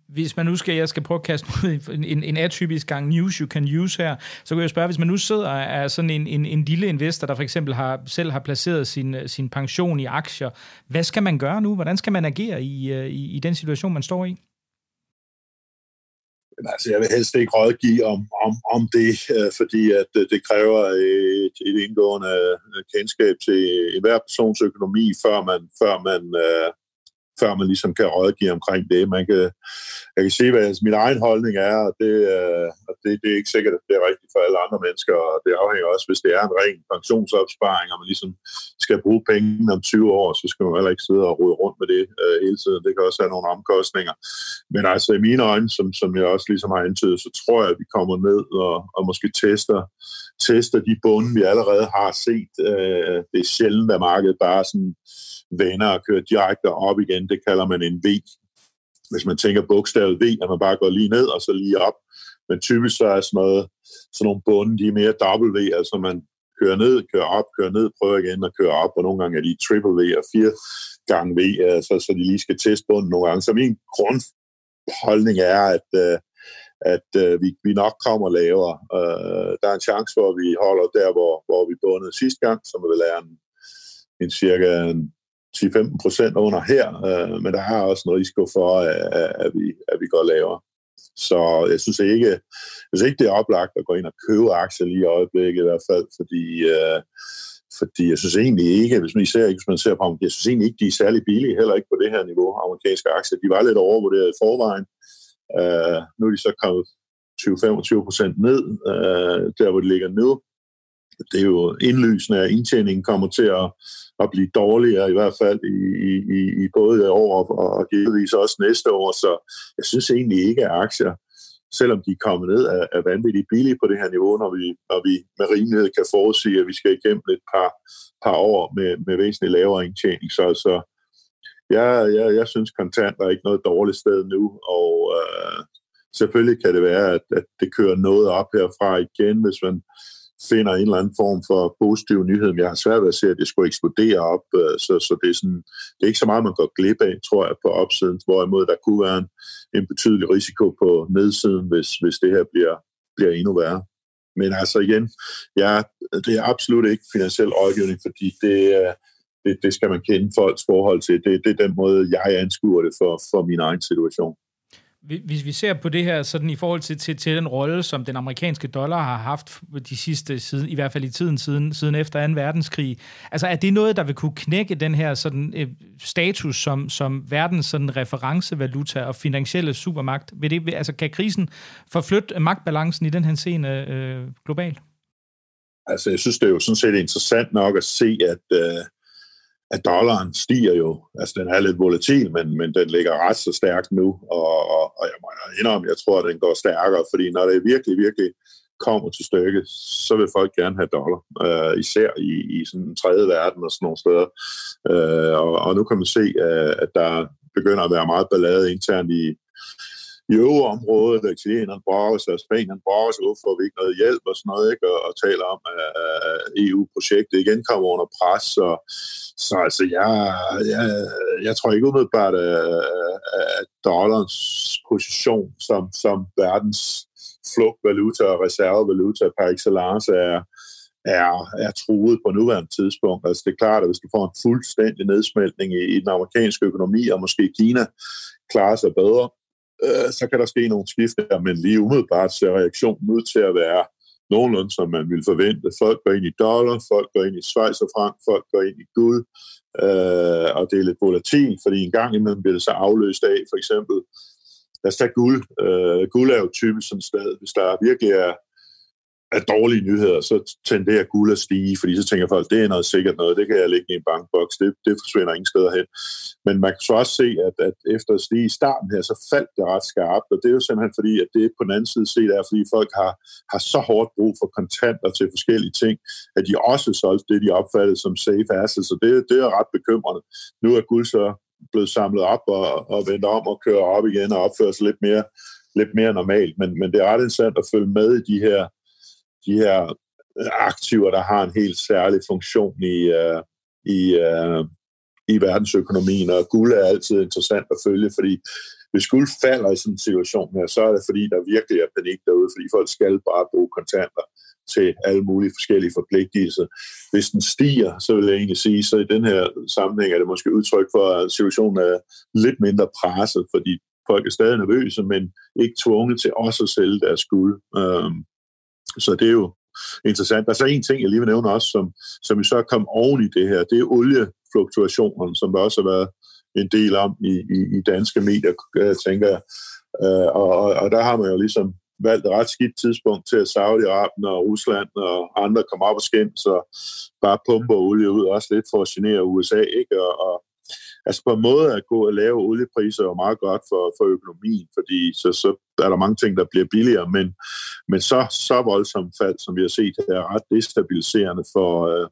Hvis man nu skal, jeg skal prøve at kaste en, en, en atypisk gang news you can use her, så kan jeg spørge, hvis man nu sidder og er sådan en, en, en lille investor, der for eksempel har, selv har placeret sin, sin pension i aktier, hvad skal man gøre nu? Hvordan skal man agere i, øh, i, i den situation, man står i? altså, jeg vil helst ikke rådgive om, om, om det, øh, fordi at øh, det kræver et, et indgående kendskab til enhver persons økonomi, før man, før man øh, før man ligesom kan rådgive omkring det. Man kan, jeg kan sige, hvad altså, min egen holdning er, og det, øh, det, det er ikke sikkert, at det er rigtigt for alle andre mennesker, og det afhænger også, hvis det er en ren pensionsopsparing, og man ligesom skal bruge penge om 20 år, så skal man heller ikke sidde og rode rundt med det øh, hele tiden. Det kan også have nogle omkostninger. Men altså i mine øjne, som, som jeg også ligesom har antydet, så tror jeg, at vi kommer ned og, og måske tester, tester de bunde, vi allerede har set. Øh, det er sjældent, at markedet bare sådan vender og kører direkte op igen. Det kalder man en V. Hvis man tænker bogstavet V, at man bare går lige ned og så lige op. Men typisk så er sådan, noget, sådan nogle bunde, de er mere W, altså man kører ned, kører op, kører ned, prøver igen og kører op, og nogle gange er de triple V og fire gange V, altså, så de lige skal teste bunden nogle gange. Så min grundholdning er, at, øh, at øh, vi, vi nok kommer lavere. Der er en chance for, at vi holder der, hvor, hvor vi bundet sidste gang, som vil være en, en cirka en 10-15 procent under her, øh, men der er også en risiko for, øh, at, at, vi, at vi går lavere. Så jeg synes ikke, jeg synes ikke, det er oplagt at gå ind og købe aktier lige i øjeblikket i hvert fald, fordi, øh, fordi jeg synes egentlig ikke, hvis man, især hvis man ser på jeg synes egentlig ikke, de er særlig billige, heller ikke på det her niveau, amerikanske aktier. De var lidt overvurderet i forvejen. Øh, nu er de så kommet 20-25 procent ned, øh, der hvor de ligger nu det er jo indlysende, at indtjeningen kommer til at, at blive dårligere, i hvert fald i, i, i både år og, og givetvis også næste år. Så jeg synes egentlig ikke, at aktier, selvom de er kommet ned, er, er vanvittigt billige på det her niveau, når vi, når vi med rimelighed kan forudsige, at vi skal igennem et par, par år med, med væsentligt lavere indtjening. Så, så jeg, jeg, jeg synes kontant er ikke noget dårligt sted nu, og øh, selvfølgelig kan det være, at, at det kører noget op herfra igen, hvis man finder en eller anden form for positiv nyhed, men jeg har svært ved at se, at det skulle eksplodere op, øh, så, så det, er sådan, det er ikke så meget, man går glip af, tror jeg, på opsiden, hvorimod der kunne være en, en betydelig risiko på nedsiden, hvis, hvis det her bliver, bliver endnu værre. Men altså igen, ja, det er absolut ikke finansiel rådgivning, fordi det, øh, det, det skal man kende folks forhold til. Det, det er den måde, jeg anskuer det for, for min egen situation. Hvis vi ser på det her sådan i forhold til, til, til den rolle, som den amerikanske dollar har haft de sidste siden, i hvert fald i tiden siden, siden efter 2. verdenskrig, altså er det noget, der vil kunne knække den her sådan, øh, status som, som verdens sådan, referencevaluta og finansielle supermagt? Vil det, altså, kan krisen forflytte magtbalancen i den her scene øh, globalt? Altså, jeg synes, det er jo sådan set interessant nok at se, at øh, at dollaren stiger jo. Altså, den er lidt volatil, men, men den ligger ret så stærkt nu, og, og, og jeg må indrømme, jeg tror, at den går stærkere, fordi når det virkelig, virkelig kommer til stykke, så vil folk gerne have dollar, øh, især i, i sådan en tredje verden og sådan nogle steder. Øh, og, og nu kan man se, øh, at der begynder at være meget ballade internt i, i øvreområdet, der italienerne brokker sig, og spanierne brokker sig, hvorfor vi ikke noget hjælp og sådan noget, ikke? Og, og taler om, at, at EU-projektet igen kommer under pres. Og, så altså, jeg, jeg, jeg tror ikke umiddelbart, at, at dollarens position som, som verdens flugtvaluta og reservevaluta par excellence er, er, er truet på nuværende tidspunkt. Altså det er klart, at hvis du får en fuldstændig nedsmeltning i, i den amerikanske økonomi, og måske Kina klarer sig bedre, øh, så kan der ske nogle skifter, men lige umiddelbart ser reaktionen ud til at være nogenlunde, som man ville forvente. Folk går ind i dollar, folk går ind i Schweiz og frank, folk går ind i guld, øh, og det er lidt volatil, fordi en gang imellem bliver det så afløst af, for eksempel, lad os tage guld. Øh, guld er jo typisk sådan et sted, hvis der virkelig er af dårlige nyheder, så tenderer guld at stige, fordi så tænker folk, det er noget sikkert noget, det kan jeg lægge i en bankboks, det, det forsvinder ingen steder hen. Men man kan så også se, at, at efter at stige i starten her, så faldt det ret skarpt, og det er jo simpelthen fordi, at det på den anden side set er, fordi folk har, har så hårdt brug for kontanter til forskellige ting, at de også solgte det, de opfattede som safe assets, så det, det er ret bekymrende. Nu er guld så blevet samlet op og, og vendt om og kører op igen og opfører sig lidt mere, lidt mere normalt, men, men det er ret interessant at følge med i de her de her øh, aktiver, der har en helt særlig funktion i, uh, i, uh, i verdensøkonomien, og guld er altid interessant at følge, fordi hvis guld falder i sådan en situation her, så er det fordi, der virkelig er panik derude, fordi folk skal bare bruge kontanter til alle mulige forskellige forpligtelser. Hvis den stiger, så vil jeg egentlig sige, så i den her sammenhæng er det måske udtryk for, at situationen er lidt mindre presset, fordi folk er stadig nervøse, men ikke tvunget til også at sælge deres guld. Øhm, så det er jo interessant. Der er så en ting, jeg lige vil nævne også, som, som vi så er kommet oven i det her, det er oliefluktuationen, som der også har været en del om i, i, i danske medier, øh, tænker jeg. Uh, og, og der har man jo ligesom valgt et ret skidt tidspunkt til, at Saudi-Arabien og Rusland og andre kommer op og skændes og bare pumper olie ud, også lidt for at genere USA, ikke? Og, og altså på en måde at gå og lave oliepriser er meget godt for, for økonomien, fordi så, så er der mange ting, der bliver billigere, men, men så, så voldsomt fald, som vi har set, er ret destabiliserende for, øh,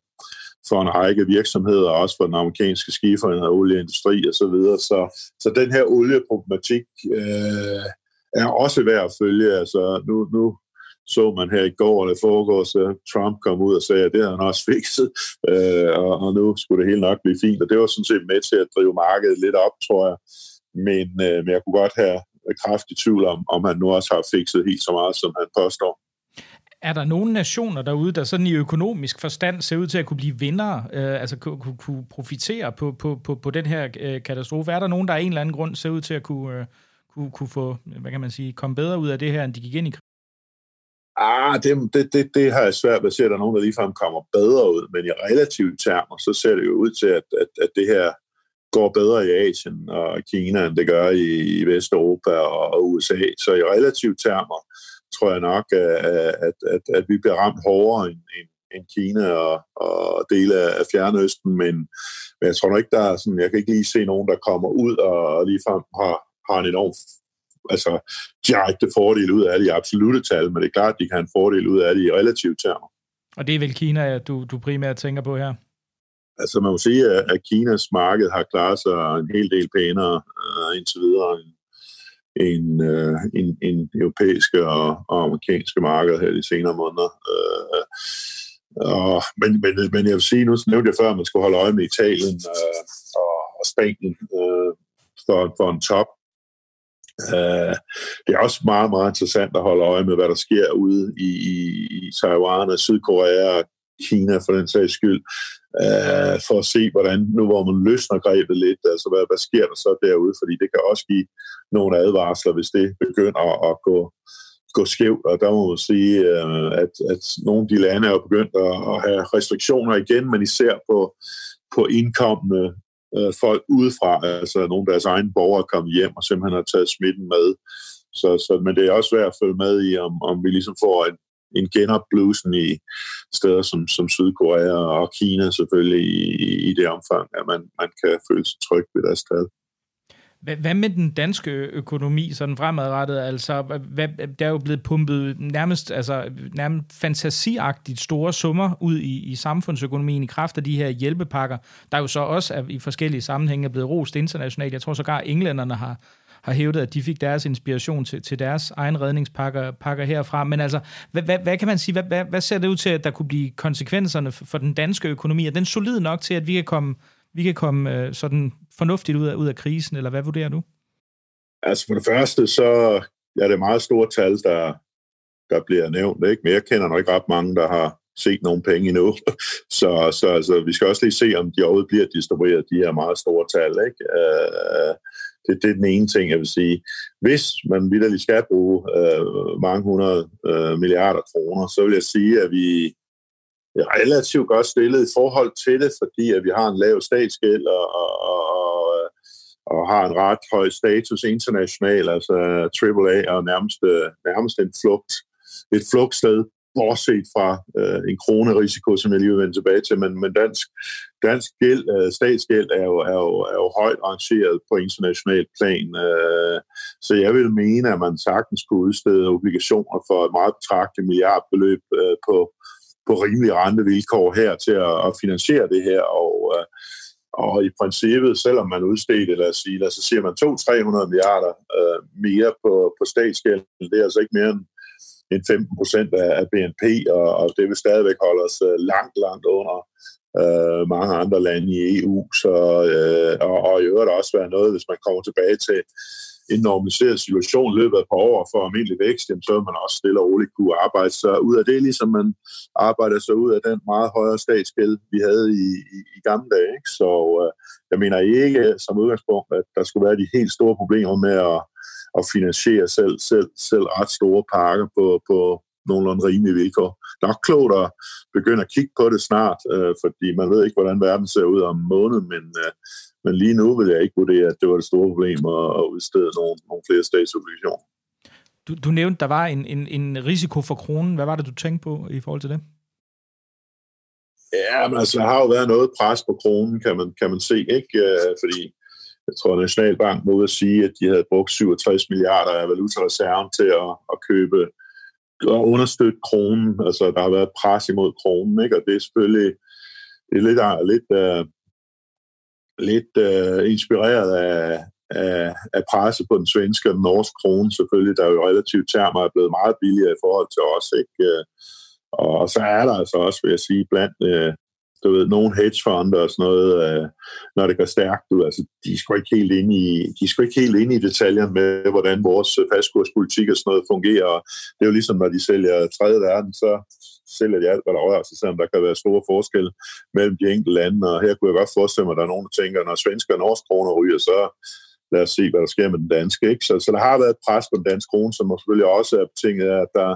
for en række virksomheder, også for den amerikanske skiferinde og olieindustri og så videre. Så, så den her olieproblematik øh, er også værd at følge. Altså, nu, nu så man her i går eller foregår, så Trump kom ud og sagde, at det har han også fikset, øh, og, og nu skulle det hele nok blive fint. Og det var sådan set med til at drive markedet lidt op, tror jeg. Men, øh, men jeg kunne godt have kraftig tvivl om, om han nu også har fikset helt så meget, som han påstår. Er der nogle nationer derude, der sådan i økonomisk forstand ser ud til at kunne blive vinder, øh, altså kunne, kunne, kunne profitere på, på, på, på den her øh, katastrofe? Er der nogen, der af en eller anden grund ser ud til at kunne, øh, kunne, kunne få, hvad kan man sige, komme bedre ud af det her, end de gik ind i Ah, det, det, det, det har jeg svært ved at se, at der er nogen, der ligefrem kommer bedre ud, men i relative termer, så ser det jo ud til, at, at, at det her går bedre i Asien og Kina, end det gør i, i Vesteuropa og, og USA. Så i relative termer tror jeg nok, at, at, at, at vi bliver ramt hårdere end, end, end Kina og, og dele af Fjernøsten, men, men jeg tror nok ikke, der er sådan, jeg kan ikke lige se nogen, der kommer ud og, og ligefrem har, har en enorm altså, direkte fordel ud af det i absolute tal, men det er klart, at de kan have en fordel ud af det i relative termer. Og det er vel Kina, du, du primært tænker på her? Altså man må sige, at Kinas marked har klaret sig en hel del pænere uh, indtil videre end, end, uh, end, end europæiske og, og amerikanske markeder her de senere måneder. Uh, og, men, men, men jeg vil sige, nu nævnte jeg før, at man skulle holde øje med Italien uh, og, og Spanien uh, for, for en top Uh, det er også meget, meget interessant at holde øje med, hvad der sker ude i, i, i Taiwan og Sydkorea og Kina for den sags skyld, øh, for at se, hvordan, nu hvor man løsner grebet lidt, altså hvad, hvad sker der så derude, fordi det kan også give nogle advarsler, hvis det begynder at gå, gå skævt, og der må man sige, øh, at, at nogle af de lande er jo begyndt at, at have restriktioner igen, men især på, på indkommende øh, folk udefra, altså nogle af deres egne borgere kom hjem og simpelthen har taget smitten med. Så, så, men det er også værd at følge med i, om, om vi ligesom får en, en genopblusen i steder som, som Sydkorea og Kina selvfølgelig i, i det omfang, at man, man kan føle sig tryg ved deres sted. Hvad med den danske økonomi sådan fremadrettet? Altså, hvad, der er jo blevet pumpet nærmest, altså, nærmest fantasiagtigt store summer ud i, i samfundsøkonomien i kraft af de her hjælpepakker, der jo så også er, i forskellige sammenhænge er blevet rost internationalt. Jeg tror sågar, englænderne har, har hævdet, at de fik deres inspiration til, til deres egen redningspakker pakker herfra. Men altså, hvad, hvad, hvad kan man sige? Hvad, hvad, hvad ser det ud til, at der kunne blive konsekvenserne for, for den danske økonomi? Er den solid nok til, at vi kan komme vi kan komme øh, sådan fornuftigt ud af, ud af krisen, eller hvad vurderer du? Altså for det første, så er det meget store tal, der, der bliver nævnt. Ikke? Men jeg kender nok ikke ret mange, der har set nogen penge endnu. så, så altså, vi skal også lige se, om de overhovedet bliver distribueret, de her meget store tal. Ikke? Øh, det, det er den ene ting, jeg vil sige. Hvis man vidderligt skal bruge øh, mange hundrede øh, milliarder kroner, så vil jeg sige, at vi relativt godt stillet i forhold til det, fordi at vi har en lav statsgæld og, og, og, og har en ret høj status international, altså AAA og nærmest, øh, nærmest en flugt, et flugtsted bortset fra øh, en kronerisiko, som jeg lige vil vende tilbage til, men, men dansk, dansk gæld, øh, statsgæld er jo, er, jo, er jo højt rangeret på international plan. Øh, så jeg vil mene, at man sagtens kunne udstede obligationer for et meget betragteligt milliardbeløb øh, på, på rimelige rentevilkår her til at, at finansiere det her, og øh, og i princippet, selvom man udstedte, lad os sige, lad os sige, man 200-300 milliarder øh, mere på, på statsgælden, det er altså ikke mere end end 15 procent af, BNP, og, og det vil stadigvæk holde os øh, langt, langt under øh, mange andre lande i EU. Så, øh, og, og i øvrigt også være noget, hvis man kommer tilbage til en normaliseret situation løbet af et par år for almindelig vækst, så vil man også stille og roligt kunne arbejde sig ud af det, ligesom man arbejder sig ud af den meget højere statsgæld, vi havde i, i, i gamle dage. Ikke? Så øh, jeg mener ikke som udgangspunkt, at der skulle være de helt store problemer med at at finansiere selv, selv, selv ret store parker på, på nogenlunde rimelige vilkår. Nok klogt at begynde at kigge på det snart, øh, fordi man ved ikke, hvordan verden ser ud om en måned, men, øh, men lige nu vil jeg ikke vurdere, at det var det store problem at, at udstede nogle, nogle flere statsobligationer. Du, du nævnte, der var en, en, en risiko for kronen. Hvad var det, du tænkte på i forhold til det? Ja, men altså, der har jo været noget pres på kronen, kan man, kan man se, ikke? Øh, fordi jeg tror, at Nationalbank må at sige, at de havde brugt 67 milliarder af valutareserven til at, at købe at understøtte kronen. Altså, der har været pres imod kronen, ikke? og det er selvfølgelig det er lidt, øh, lidt, uh, lidt uh, inspireret af, af, af presset på den svenske og den norske krone, selvfølgelig, der jo relativt termer er blevet meget billigere i forhold til os. Ikke? Og så er der altså også, vil jeg sige, blandt uh, du ved, nogle hedgefonder og sådan noget, øh, når det går stærkt, du, altså, de er sgu ikke helt inde i, de er ikke helt inde i detaljerne med, hvordan vores øh, fastkurspolitik og sådan noget fungerer. Det er jo ligesom, når de sælger tredje verden, så sælger de alt, hvad der rører sig, selvom der kan være store forskelle mellem de enkelte lande, og her kunne jeg godt forestille mig, at der er nogen, der tænker, når svensker og norsk kroner ryger, så lad os se, hvad der sker med den danske. Ikke? Så, så der har været pres på den danske krone, som selvfølgelig også er betinget af, at der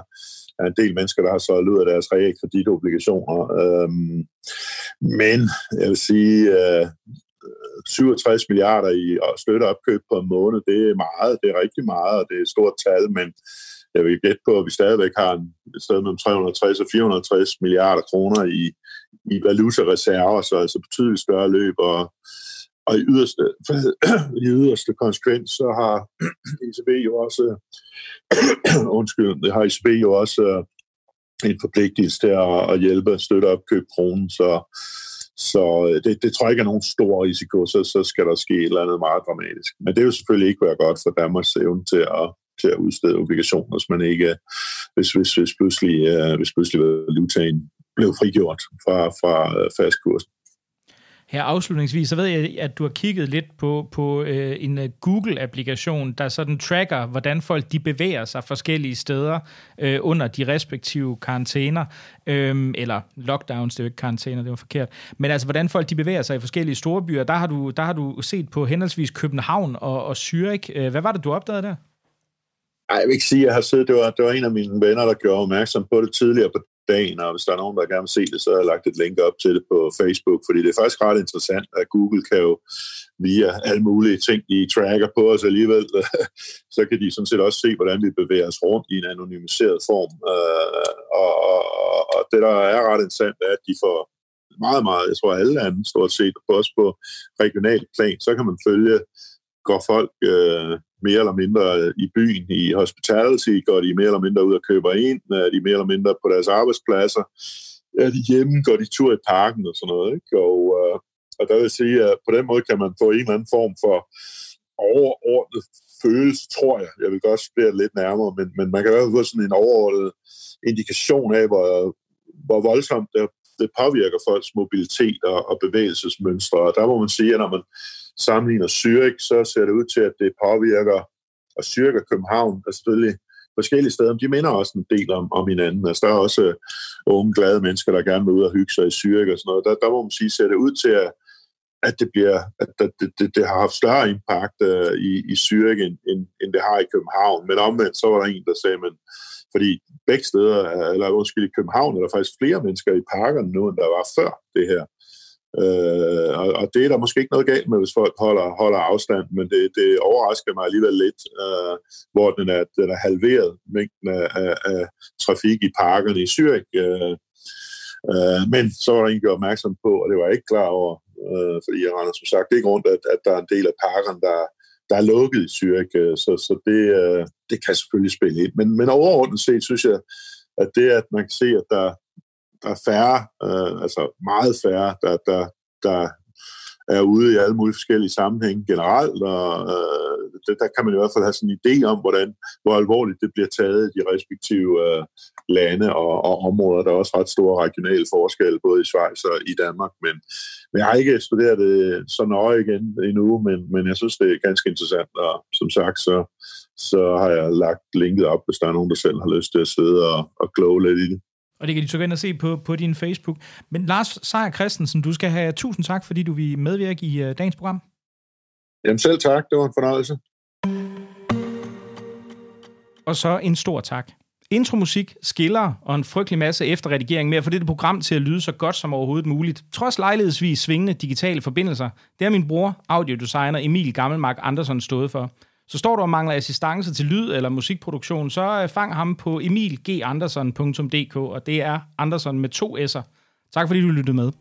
er en del mennesker, der har solgt ud af deres realkreditobligationer. Øhm, men jeg vil sige, øh, 67 milliarder i støtteopkøb på en måned, det er meget, det er rigtig meget, og det er et stort tal, men jeg vil gætte på, at vi stadigvæk har et sted mellem 360 og 460 milliarder kroner i, i valutareserver, så altså betydeligt større løb, og og i yderste, i yderste konsekvens, så har ECB jo også, undskyld, har ECB jo også øh, en forpligtelse til at, at hjælpe og støtte opkøb kronen, så, så øh, det, det tror jeg ikke er nogen stor risiko, så, så skal der ske et eller andet meget dramatisk. Men det vil selvfølgelig ikke være godt for Danmarks evne til at, til at udstede obligationer, hvis man ikke, hvis, hvis, hvis pludselig, øh, hvis pludselig valutaen blev frigjort fra, fra fastkursen. Her afslutningsvis, så ved jeg, at du har kigget lidt på, på øh, en øh, Google-applikation, der sådan tracker, hvordan folk de bevæger sig forskellige steder øh, under de respektive karantæner, øh, eller lockdowns, det er jo ikke karantæner, det var forkert, men altså hvordan folk de bevæger sig i forskellige store byer. Der har du, der har du set på henholdsvis København og, og Zürich. Øh, hvad var det, du opdagede der? Nej, jeg vil ikke sige, at jeg har siddet, det var, det var en af mine venner, der gjorde opmærksom på det tidligere på dagen, og hvis der er nogen, der gerne vil se det, så har jeg lagt et link op til det på Facebook, fordi det er faktisk ret interessant, at Google kan jo via alle mulige ting, de tracker på os alligevel, så kan de sådan set også se, hvordan vi bevæger os rundt i en anonymiseret form. Øh, og, og, og det, der er ret interessant, er, at de får meget, meget, jeg tror alle lande stort set, også på regional plan, så kan man følge, går folk øh, mere eller mindre i byen, i hospitality, går de mere eller mindre ud og køber ind, er de mere eller mindre på deres arbejdspladser, er de hjemme, går de tur i parken og sådan noget. Ikke? Og, øh, og der vil jeg sige, at på den måde kan man få en eller anden form for overordnet følelse, tror jeg. Jeg vil godt spørge lidt nærmere, men, men man kan i hvert fald få sådan en overordnet indikation af, hvor, hvor voldsomt det, det påvirker folks mobilitet og, og bevægelsesmønstre. Og der må man sige, at når man sammenligner Zürich, så ser det ud til, at det påvirker, og Zürich og København er selvfølgelig forskellige steder, de minder også en del om, om hinanden. Altså, der er også uh, unge, glade mennesker, der gerne vil ud og hygge sig i Zürich og sådan noget. Der, der må man sige, ser det ud til, at, at det bliver, at det, det, det har haft større impact uh, i, i Zürich, end, end, end det har i København. Men omvendt, så var der en, der sagde, men fordi begge steder, eller undskyld, i København er der faktisk flere mennesker i parkerne nu, end der var før det her. Øh, og, og det er der måske ikke noget galt med, hvis folk holder, holder afstand, men det, det overrasker mig alligevel lidt, øh, hvor den er, den er halveret mængden af, af, af trafik i parkerne i Zürich. Øh, øh, men så var der en gjort opmærksom på, og det var jeg ikke klar over, øh, fordi jeg render som sagt ikke rundt, at, at der er en del af parkerne, der, der er lukket i Zürich, øh, så, så det, øh, det kan selvfølgelig spille ind. Men, men overordnet set synes jeg, at det, at man kan se, at der, der er færre, øh, altså meget færre, der, der, der er ude i alle mulige forskellige sammenhænge generelt, og øh, det, der kan man i hvert fald have sådan en idé om, hvordan, hvor alvorligt det bliver taget i de respektive øh, lande og, og områder. Der er også ret store regionale forskelle, både i Schweiz og i Danmark, men, men jeg har ikke studeret det så nøje igen endnu, men, men jeg synes, det er ganske interessant, og som sagt, så, så har jeg lagt linket op, hvis der er nogen, der selv har lyst til at sidde og, og kloge lidt i det. Og det kan de så gå ind og se på, på din Facebook. Men Lars Seier Christensen, du skal have tusind tak, fordi du vil medvirke i uh, dagens program. Jamen selv tak, det var en fornøjelse. Og så en stor tak. Intromusik, skiller og en frygtelig masse efterredigering med at få dette program til at lyde så godt som overhovedet muligt. Trods lejlighedsvis svingende digitale forbindelser, det er min bror, audiodesigner Emil Gammelmark Andersen stået for. Så står du og mangler assistance til lyd eller musikproduktion, så øh, fang ham på emilganderson.dk, og det er Anderson med to s'er. Tak fordi du lyttede med.